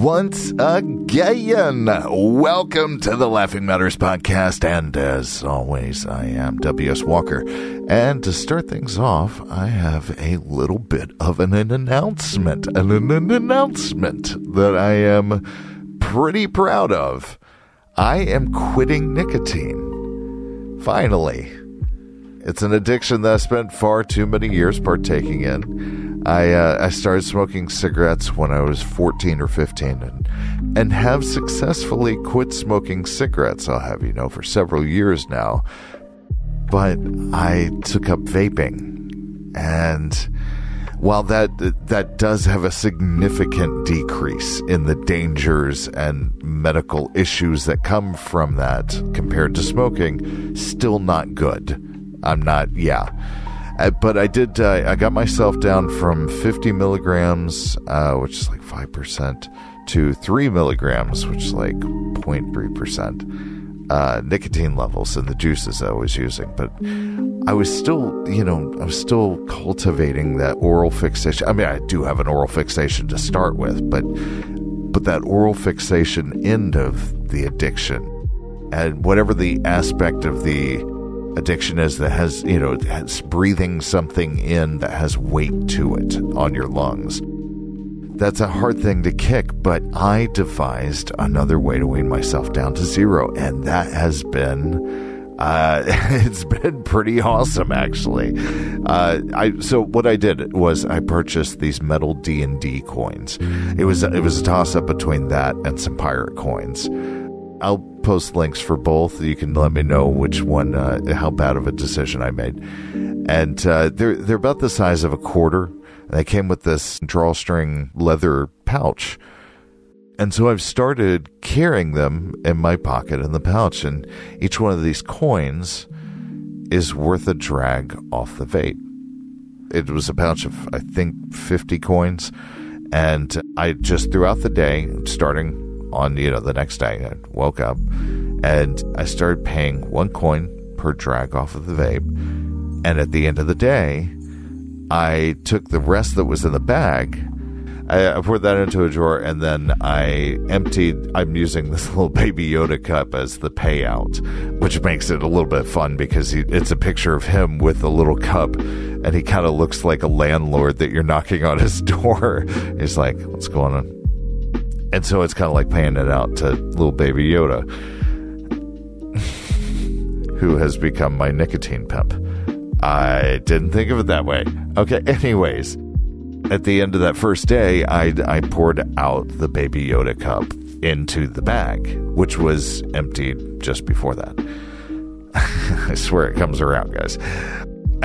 once again. Welcome to the Laughing Matters podcast. And as always, I am W.S. Walker. And to start things off, I have a little bit of an, an announcement, an, an announcement that I am pretty proud of. I am quitting nicotine. Finally. It's an addiction that I spent far too many years partaking in. I uh, I started smoking cigarettes when I was 14 or 15 and and have successfully quit smoking cigarettes, I'll have you know, for several years now. But I took up vaping and while that that does have a significant decrease in the dangers and medical issues that come from that compared to smoking, still not good. I'm not, yeah. Uh, but I did, uh, I got myself down from 50 milligrams, uh, which is like 5%, to 3 milligrams, which is like 0.3%, uh, nicotine levels in the juices I was using. But I was still, you know, I was still cultivating that oral fixation. I mean, I do have an oral fixation to start with, but, but that oral fixation end of the addiction and whatever the aspect of the addiction is that has, you know, has breathing something in that has weight to it on your lungs. That's a hard thing to kick, but I devised another way to wean myself down to zero, and that has been uh, it's been pretty awesome, actually. Uh, I so what I did was I purchased these metal D and D coins. It was it was a toss up between that and some pirate coins. I'll post links for both. You can let me know which one, uh, how bad of a decision I made. And uh, they're they're about the size of a quarter. And they came with this drawstring leather pouch. And so I've started carrying them in my pocket in the pouch, and each one of these coins is worth a drag off the vape. It was a pouch of, I think, 50 coins. And I just throughout the day, starting on you know the next day. I woke up and I started paying one coin per drag off of the vape. And at the end of the day I took the rest that was in the bag I, poured that into a drawer and then I emptied I'm using this little baby Yoda cup as the payout which makes it a little bit fun because he, it's a picture of him with a little cup and he kind of looks like a landlord that you're knocking on his door. He's like what's going on and so it's kind of like paying it out to little baby Yoda, who has become my nicotine pimp. I didn't think of it that way. Okay, anyways, at the end of that first day, I, I poured out the baby Yoda cup into the bag, which was emptied just before that. I swear it comes around, guys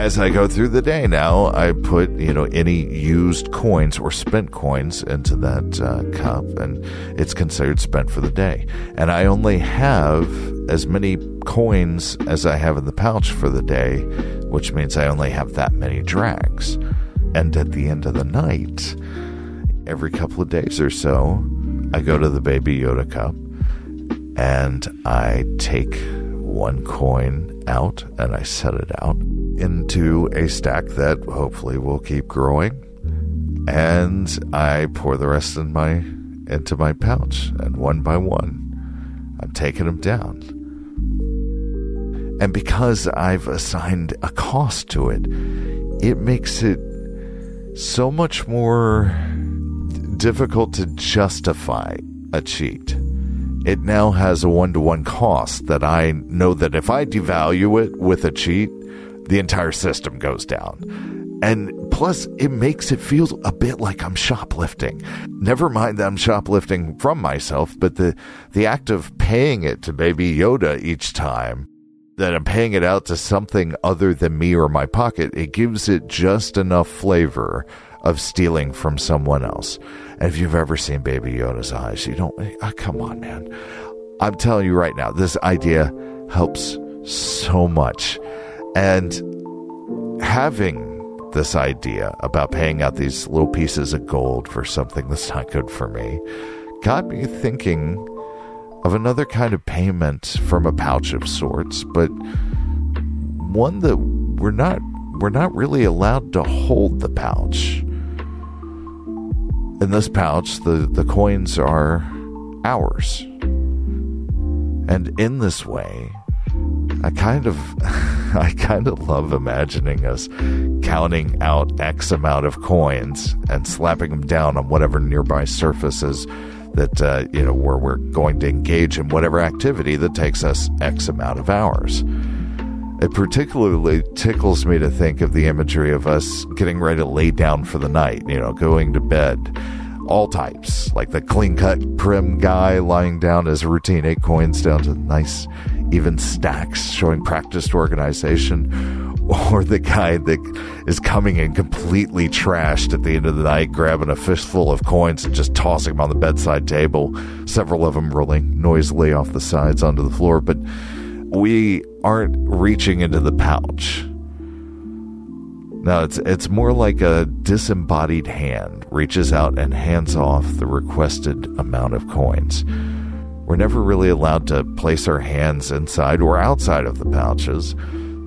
as I go through the day now, I put, you know, any used coins or spent coins into that uh, cup and it's considered spent for the day. And I only have as many coins as I have in the pouch for the day, which means I only have that many drags. And at the end of the night, every couple of days or so, I go to the Baby Yoda cup and I take one coin out and I set it out into a stack that hopefully will keep growing. And I pour the rest in my into my pouch, and one by one, I'm taking them down. And because I've assigned a cost to it, it makes it so much more difficult to justify a cheat. It now has a one to one cost that I know that if I devalue it with a cheat, the entire system goes down. And plus, it makes it feel a bit like I'm shoplifting. Never mind that I'm shoplifting from myself, but the, the act of paying it to Baby Yoda each time, that I'm paying it out to something other than me or my pocket, it gives it just enough flavor of stealing from someone else. And if you've ever seen Baby Yoda's eyes, you don't, oh, come on, man. I'm telling you right now, this idea helps so much. And having this idea about paying out these little pieces of gold for something that's not good for me got me thinking of another kind of payment from a pouch of sorts, but one that we're not we're not really allowed to hold the pouch. in this pouch, the, the coins are ours. And in this way, I kind of I kind of love imagining us counting out X amount of coins and slapping them down on whatever nearby surfaces that uh, you know where we're going to engage in whatever activity that takes us X amount of hours. It particularly tickles me to think of the imagery of us getting ready to lay down for the night, you know, going to bed. All types, like the clean cut, prim guy lying down his routine eight coins down to the nice, even stacks showing practiced organization or the guy that is coming in completely trashed at the end of the night, grabbing a fistful of coins and just tossing them on the bedside table, several of them rolling noisily off the sides onto the floor. But we aren't reaching into the pouch. No, it's it's more like a disembodied hand reaches out and hands off the requested amount of coins. We're never really allowed to place our hands inside or outside of the pouches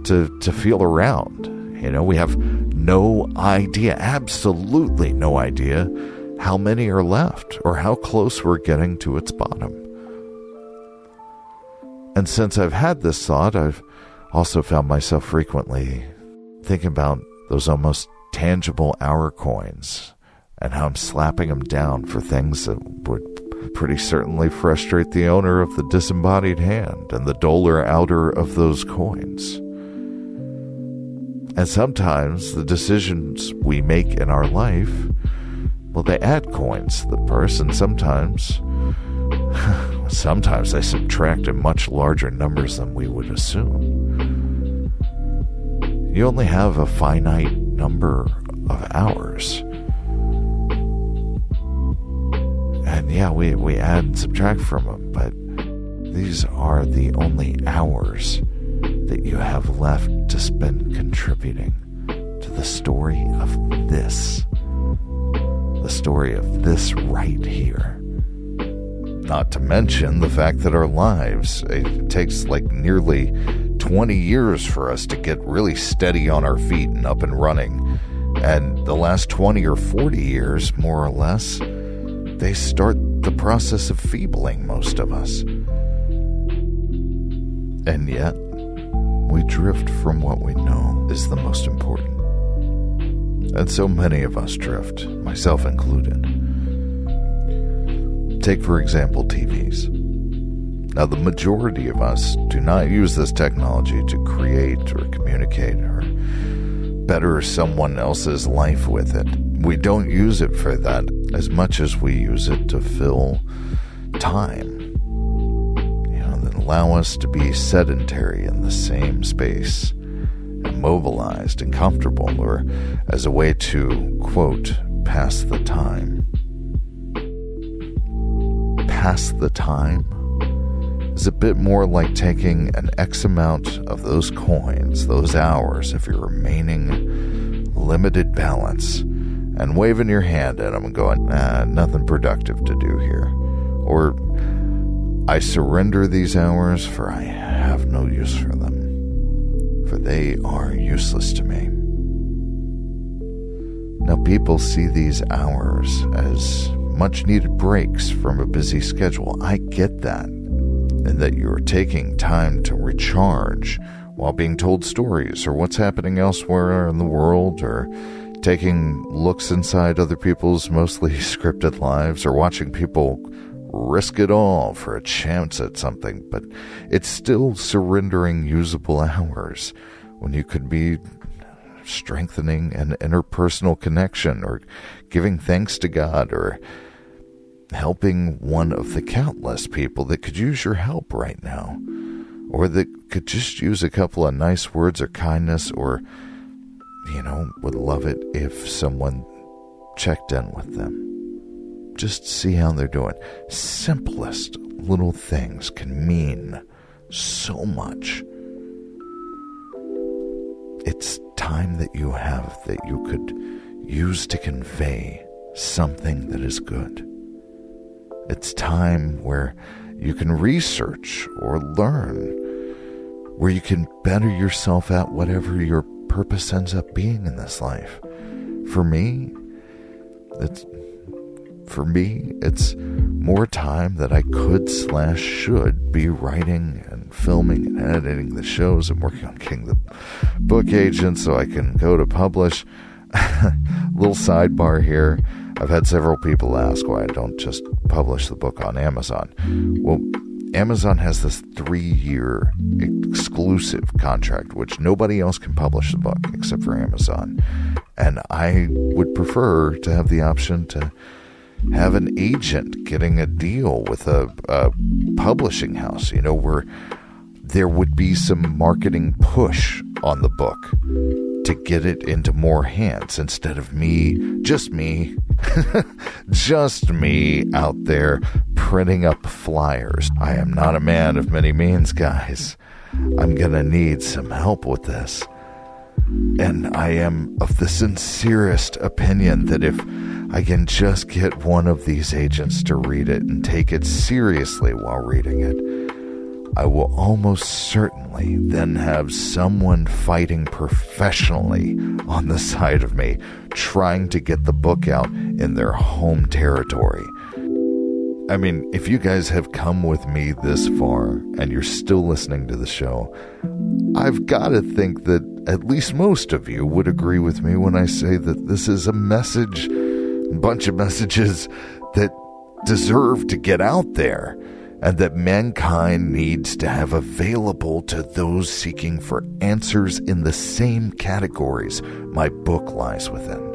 to, to feel around. You know, we have no idea, absolutely no idea, how many are left or how close we're getting to its bottom. And since I've had this thought, I've also found myself frequently thinking about those almost tangible hour coins and how I'm slapping them down for things that would pretty certainly frustrate the owner of the disembodied hand and the doler outer of those coins. And sometimes the decisions we make in our life, well, they add coins to the purse, and sometimes, sometimes they subtract in much larger numbers than we would assume. You only have a finite number of hours. And yeah, we, we add and subtract from them, but these are the only hours that you have left to spend contributing to the story of this. The story of this right here. Not to mention the fact that our lives, it takes like nearly 20 years for us to get really steady on our feet and up and running. And the last 20 or 40 years, more or less, they start the process of feebling most of us. And yet, we drift from what we know is the most important. And so many of us drift, myself included. Take, for example, TVs. Now, the majority of us do not use this technology to create or communicate or better someone else's life with it. We don't use it for that as much as we use it to fill time You know, that allow us to be sedentary in the same space, immobilized and comfortable, or as a way to, quote, pass the time. Pass the time is a bit more like taking an X amount of those coins, those hours of your remaining limited balance, and waving your hand at them and going, ah, nothing productive to do here. Or I surrender these hours, for I have no use for them, for they are useless to me. Now, people see these hours as much needed breaks from a busy schedule. I get that, and that you're taking time to recharge while being told stories or what's happening elsewhere in the world or taking looks inside other people's mostly scripted lives or watching people risk it all for a chance at something, but it's still surrendering usable hours when you could be strengthening an interpersonal connection or giving thanks to God or helping one of the countless people that could use your help right now or that could just use a couple of nice words or kindness or you know would love it if someone checked in with them just see how they're doing. Simplest little things can mean so much. It's time that you have that you could use to convey something that is good. It's time where you can research or learn, where you can better yourself at whatever your purpose ends up being in this life. For me, it's for me, it's more time that I could slash should be writing and filming and editing the shows and working on getting the book agent so I can go to publish. Little sidebar here. I've had several people ask why I don't just publish the book on Amazon. Well, Amazon has this three year exclusive contract, which nobody else can publish the book except for Amazon. And I would prefer to have the option to have an agent getting a deal with a, a publishing house, you know, where there would be some marketing push on the book to get it into more hands instead of me, just me, just me out there printing up flyers. I am not a man of many means, guys. I'm gonna need some help with this. And I am of the sincerest opinion that if I can just get one of these agents to read it and take it seriously while reading it, I will almost certainly then have someone fighting professionally on the side of me, trying to get the book out in their home territory. I mean, if you guys have come with me this far and you're still listening to the show, I've got to think that at least most of you would agree with me when I say that this is a message, a bunch of messages that deserve to get out there and that mankind needs to have available to those seeking for answers in the same categories my book lies within.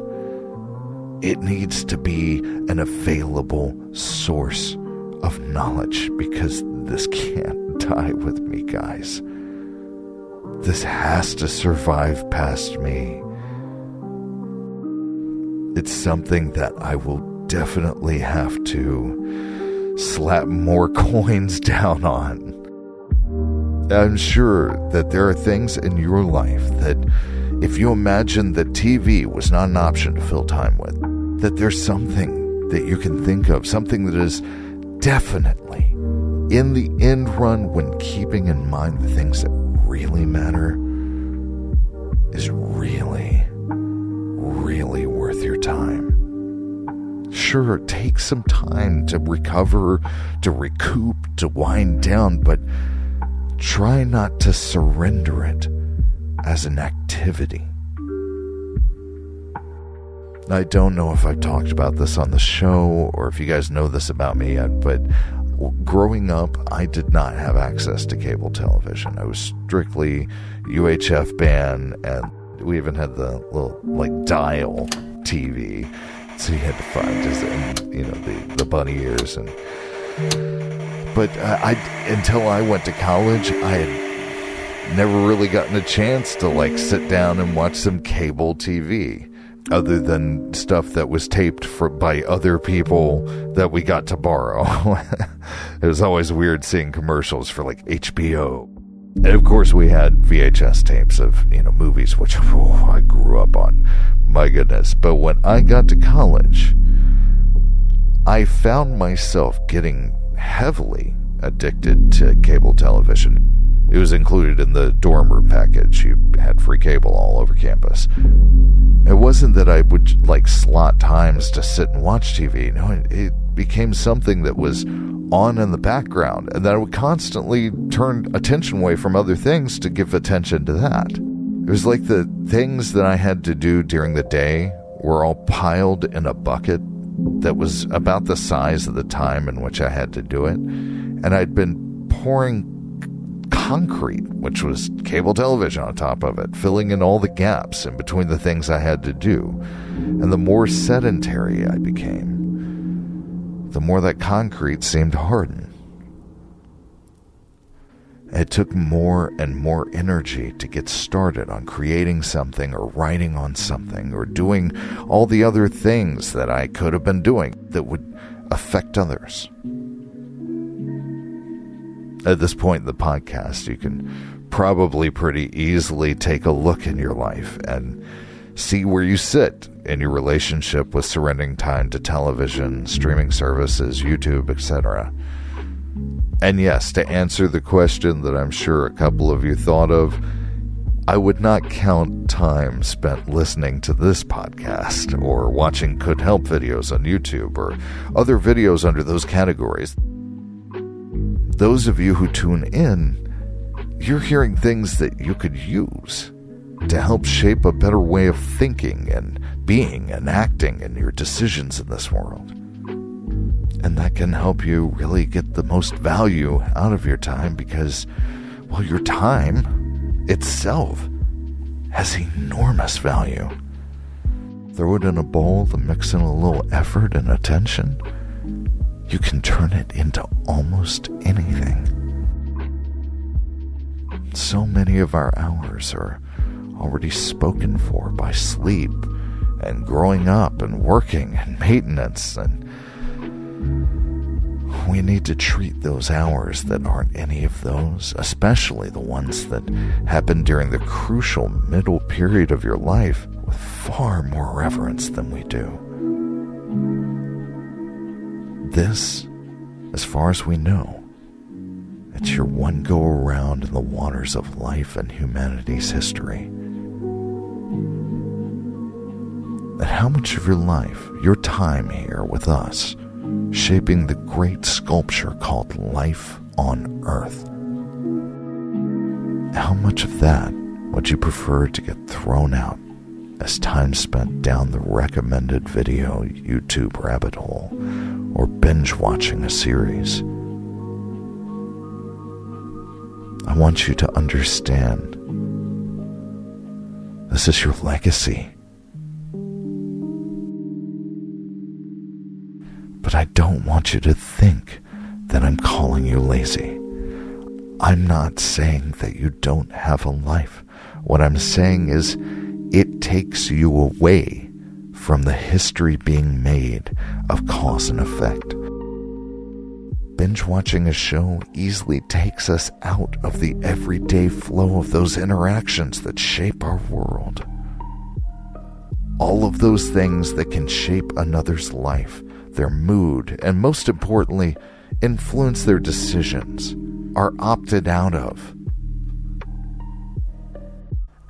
It needs to be an available source of knowledge because this can't die with me, guys. This has to survive past me. It's something that I will definitely have to slap more coins down on. I'm sure that there are things in your life that, if you imagine that TV was not an option to fill time with, that there's something that you can think of, something that is definitely, in the end run, when keeping in mind the things that really matter, is really, really worth your time. Sure, take some time to recover, to recoup, to wind down, but try not to surrender it as an activity. I don't know if I've talked about this on the show or if you guys know this about me yet, but growing up, I did not have access to cable television. I was strictly UHF band, and we even had the little like dial TV so you had to find just and, you know, the, the bunny ears and. But uh, I, until I went to college, I had never really gotten a chance to like sit down and watch some cable TV other than stuff that was taped for by other people that we got to borrow. it was always weird seeing commercials for like HBO. And of course we had VHS tapes of, you know, movies which oh, I grew up on my goodness. But when I got to college, I found myself getting heavily addicted to cable television. It was included in the dorm room package. You had free cable all over campus. It wasn't that I would like slot times to sit and watch TV. No, it, became something that was on in the background, and that I would constantly turn attention away from other things to give attention to that. It was like the things that I had to do during the day were all piled in a bucket that was about the size of the time in which I had to do it. And I'd been pouring concrete, which was cable television on top of it, filling in all the gaps in between the things I had to do. And the more sedentary I became, the more that concrete seemed to harden. It took more and more energy to get started on creating something or writing on something or doing all the other things that I could have been doing that would affect others. At this point in the podcast, you can probably pretty easily take a look in your life and see where you sit in your relationship with surrendering time to television, streaming services, YouTube, etc. And yes, to answer the question that I'm sure a couple of you thought of, I would not count time spent listening to this podcast or watching Could Help videos on YouTube or other videos under those categories. Those of you who tune in, you're hearing things that you could use to help shape a better way of thinking and being and acting in your decisions in this world. And that can help you really get the most value out of your time because, well, your time itself has enormous value. Throw it in a bowl to mix in a little effort and attention. You can turn it into almost anything. So many of our hours are already spoken for by sleep and growing up and working and maintenance and we need to treat those hours that aren't any of those, especially the ones that happen during the crucial middle period of your life, with far more reverence than we do. This, as far as we know, it's your one go around in the waters of life and humanity's history. And how much of your life, your time here with us, shaping the great sculpture called life on Earth. How much of that would you prefer to get thrown out as time spent down the recommended video YouTube rabbit hole or binge watching a series? I want you to understand this is your legacy. But I don't want you to think that I'm calling you lazy. I'm not saying that you don't have a life. What I'm saying is it takes you away from the history being made of cause and effect. Binge watching a show easily takes us out of the everyday flow of those interactions that shape our world. All of those things that can shape another's life their mood, and most importantly, influence their decisions, are opted out of.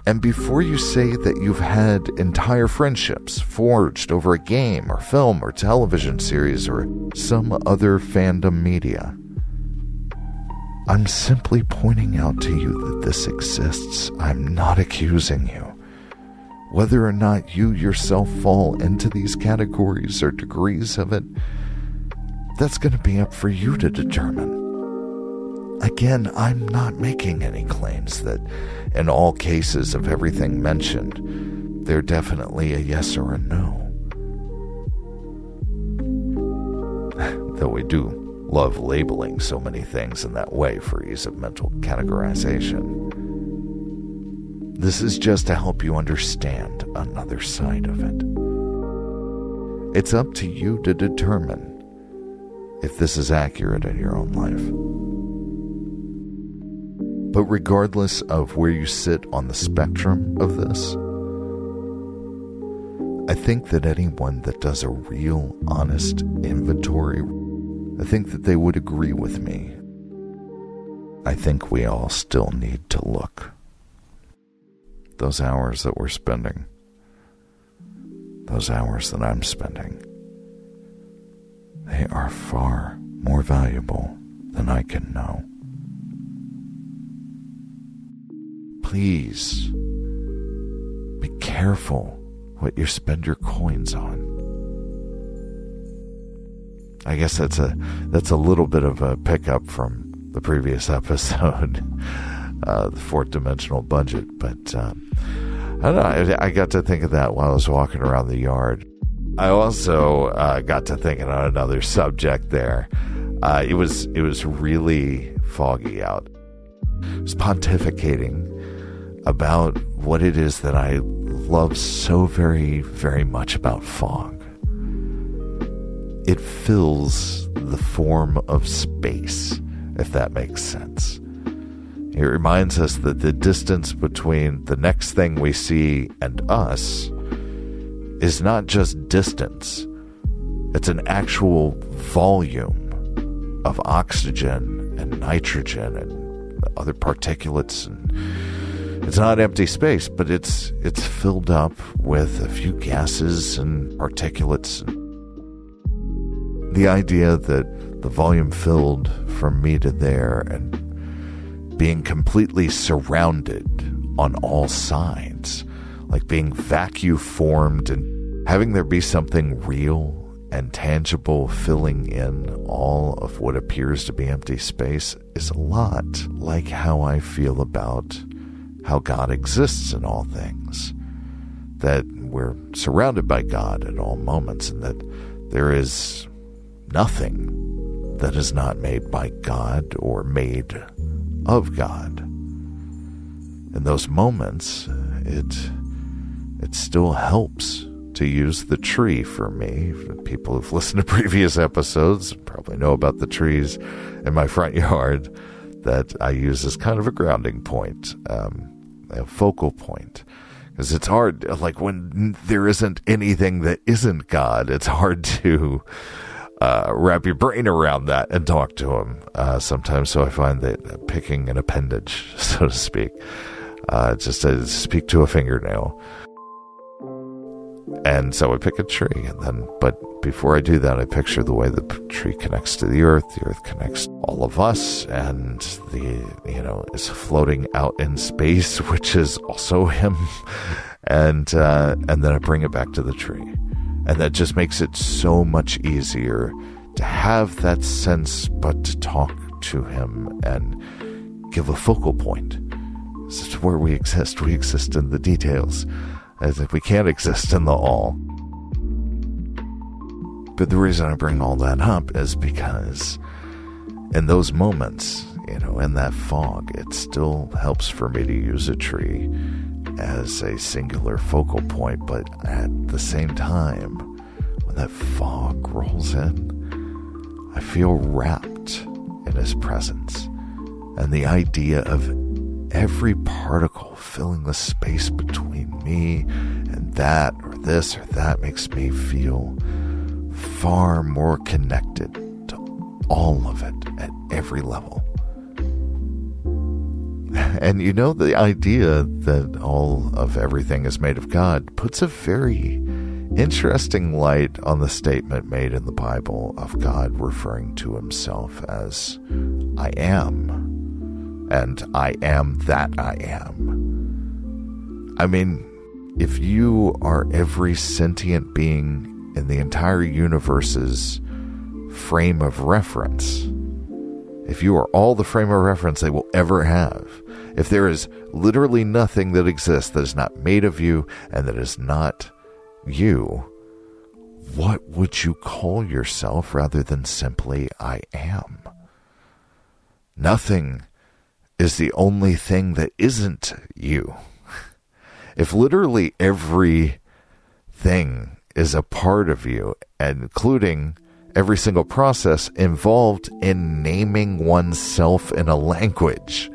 And before you say that you've had entire friendships forged over a game or film or television series or some other fandom media, I'm simply pointing out to you that this exists. I'm not accusing you. Whether or not you yourself fall into these categories or degrees of it, that's going to be up for you to determine. Again, I'm not making any claims that in all cases of everything mentioned, they're definitely a yes or a no. Though we do love labeling so many things in that way for ease of mental categorization. This is just to help you understand another side of it. It's up to you to determine if this is accurate in your own life. But regardless of where you sit on the spectrum of this, I think that anyone that does a real, honest inventory, I think that they would agree with me. I think we all still need to look those hours that we're spending, those hours that I'm spending, they are far more valuable than I can know. Please be careful what you spend your coins on. I guess that's a that's a little bit of a pickup from the previous episode uh, the fourth dimensional budget. But um, I don't know. I, got to think of that while I was walking around the yard. I also uh, got to thinking on another subject there. Uh, it was it was really foggy out. I was pontificating about what it is that I love so very very much about fog. It fills the form of space, if that makes sense. It reminds us that the distance between the next thing we see and us is not just distance, it's an actual volume of oxygen and nitrogen and other particulates and it's not empty space, but it's it's filled up with a few gases and particulates. The idea that the volume filled from me to there and being completely surrounded on all sides, like being vacuum formed and having there be something real and tangible filling in all of what appears to be empty space is a lot like how I feel about how God exists in all things. That we're surrounded by God at all moments, and that there is nothing that is not made by God or made of God. In those moments, it it still helps to use the tree for me. People who've listened to previous episodes probably know about the trees in my front yard that I use as kind of a grounding point, um, a focal point. Because it's hard, like when there isn't anything that isn't God, it's hard to uh, wrap your brain around that and talk to Him uh, sometimes. So I find that picking an appendage, so to speak, uh, just to speak to a fingernail and so I pick a tree, and then, but before I do that, I picture the way the tree connects to the earth, the earth connects all of us, and the, you know, is floating out in space, which is also him. And, uh, and then I bring it back to the tree. And that just makes it so much easier to have that sense, but to talk to him and give a focal point. This is where we exist. We exist in the details as if we can't exist in the all. But the reason I bring all that up is because in those moments, you know, in that fog, it still helps for me to use a tree as a singular focal point, but at the same time, when that fog rolls in, I feel wrapped in his presence. And the idea of every particle filling the space between me and that or this or that makes me feel far more connected to all of it at every level. And you know, the idea that all of everything is made of God puts a very interesting light on the statement made in the Bible of God referring to himself as I am and I am that I am. I mean, if you are every sentient being in the entire universe's frame of reference, if you are all the frame of reference they will ever have, if there is literally nothing that exists that is not made of you and that is not you, what would you call yourself rather than simply I am? Nothing is the only thing that isn't you. If literally every thing is a part of you, including every single process involved in naming oneself in a language,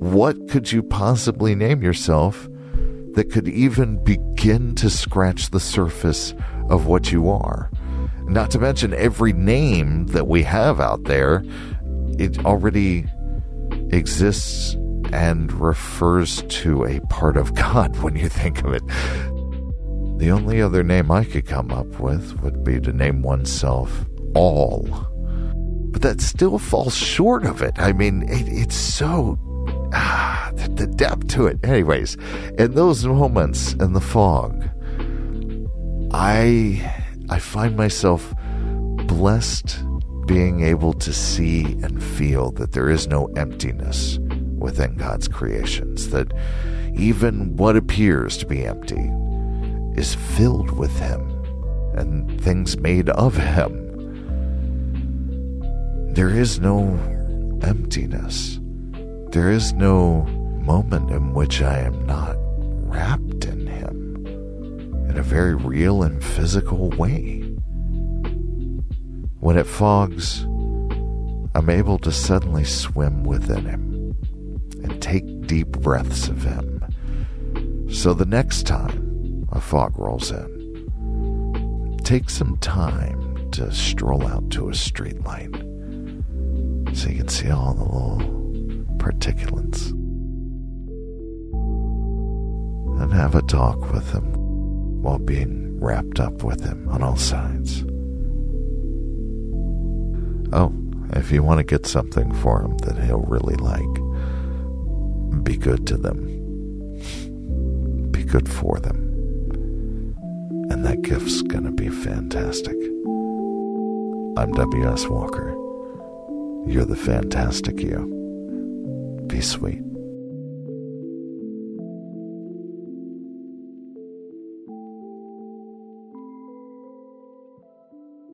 what could you possibly name yourself that could even begin to scratch the surface of what you are? Not to mention every name that we have out there, it already exists and refers to a part of God when you think of it. The only other name I could come up with would be to name oneself all. But that still falls short of it. I mean, it, it's so. Ah, the, the depth to it. Anyways, in those moments in the fog, I I find myself blessed being able to see and feel that there is no emptiness within God's creations, that even what appears to be empty is filled with Him and things made of Him. There is no emptiness. There is no moment in which I am not wrapped in Him in a very real and physical way. When it fogs, I'm able to suddenly swim within him and take deep breaths of him. So the next time a fog rolls in, take some time to stroll out to a street light so you can see all the little particulates. and have a talk with him while being wrapped up with him on all sides. Oh, if you want to get something for him that he'll really like, be good to them. Be good for them. And that gift's gonna be fantastic. I'm W.S. Walker. You're the fantastic you. Be sweet.